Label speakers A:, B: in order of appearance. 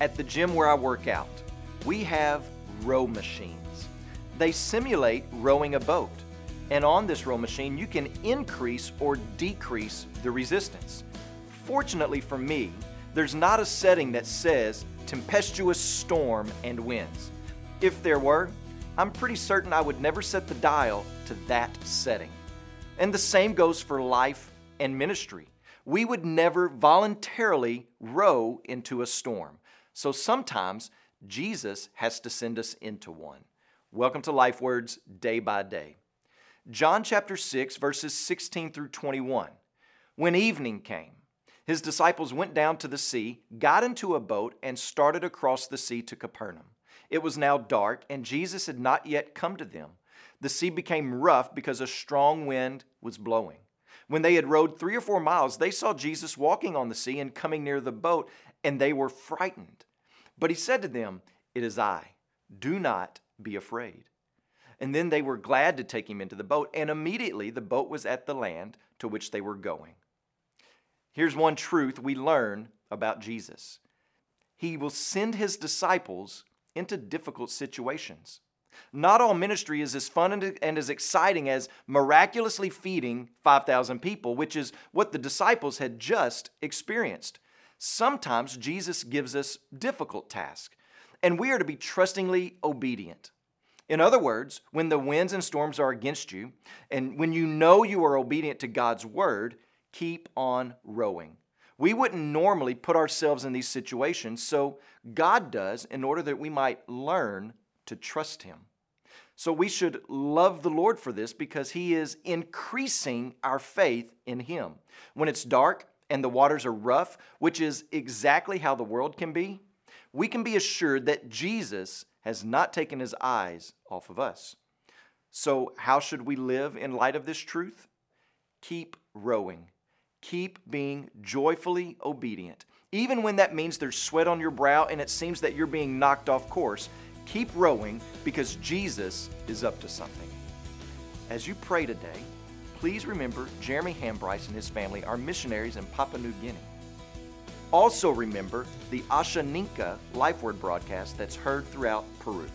A: At the gym where I work out, we have row machines. They simulate rowing a boat. And on this row machine, you can increase or decrease the resistance. Fortunately for me, there's not a setting that says tempestuous storm and winds. If there were, I'm pretty certain I would never set the dial to that setting. And the same goes for life and ministry. We would never voluntarily row into a storm. So sometimes Jesus has to send us into one. Welcome to Life Words Day by Day. John chapter 6, verses 16 through 21. When evening came, his disciples went down to the sea, got into a boat, and started across the sea to Capernaum. It was now dark, and Jesus had not yet come to them. The sea became rough because a strong wind was blowing. When they had rowed three or four miles, they saw Jesus walking on the sea and coming near the boat, and they were frightened. But he said to them, It is I. Do not be afraid. And then they were glad to take him into the boat, and immediately the boat was at the land to which they were going. Here's one truth we learn about Jesus He will send his disciples into difficult situations. Not all ministry is as fun and as exciting as miraculously feeding 5,000 people, which is what the disciples had just experienced. Sometimes Jesus gives us difficult tasks, and we are to be trustingly obedient. In other words, when the winds and storms are against you, and when you know you are obedient to God's word, keep on rowing. We wouldn't normally put ourselves in these situations, so God does in order that we might learn to trust Him. So we should love the Lord for this because He is increasing our faith in Him. When it's dark and the waters are rough, which is exactly how the world can be, we can be assured that Jesus has not taken His eyes off of us. So, how should we live in light of this truth? Keep rowing keep being joyfully obedient. Even when that means there's sweat on your brow and it seems that you're being knocked off course, keep rowing because Jesus is up to something. As you pray today, please remember Jeremy Hambrice and his family are missionaries in Papua New Guinea. Also remember the Ashaninka Life Word broadcast that's heard throughout Peru.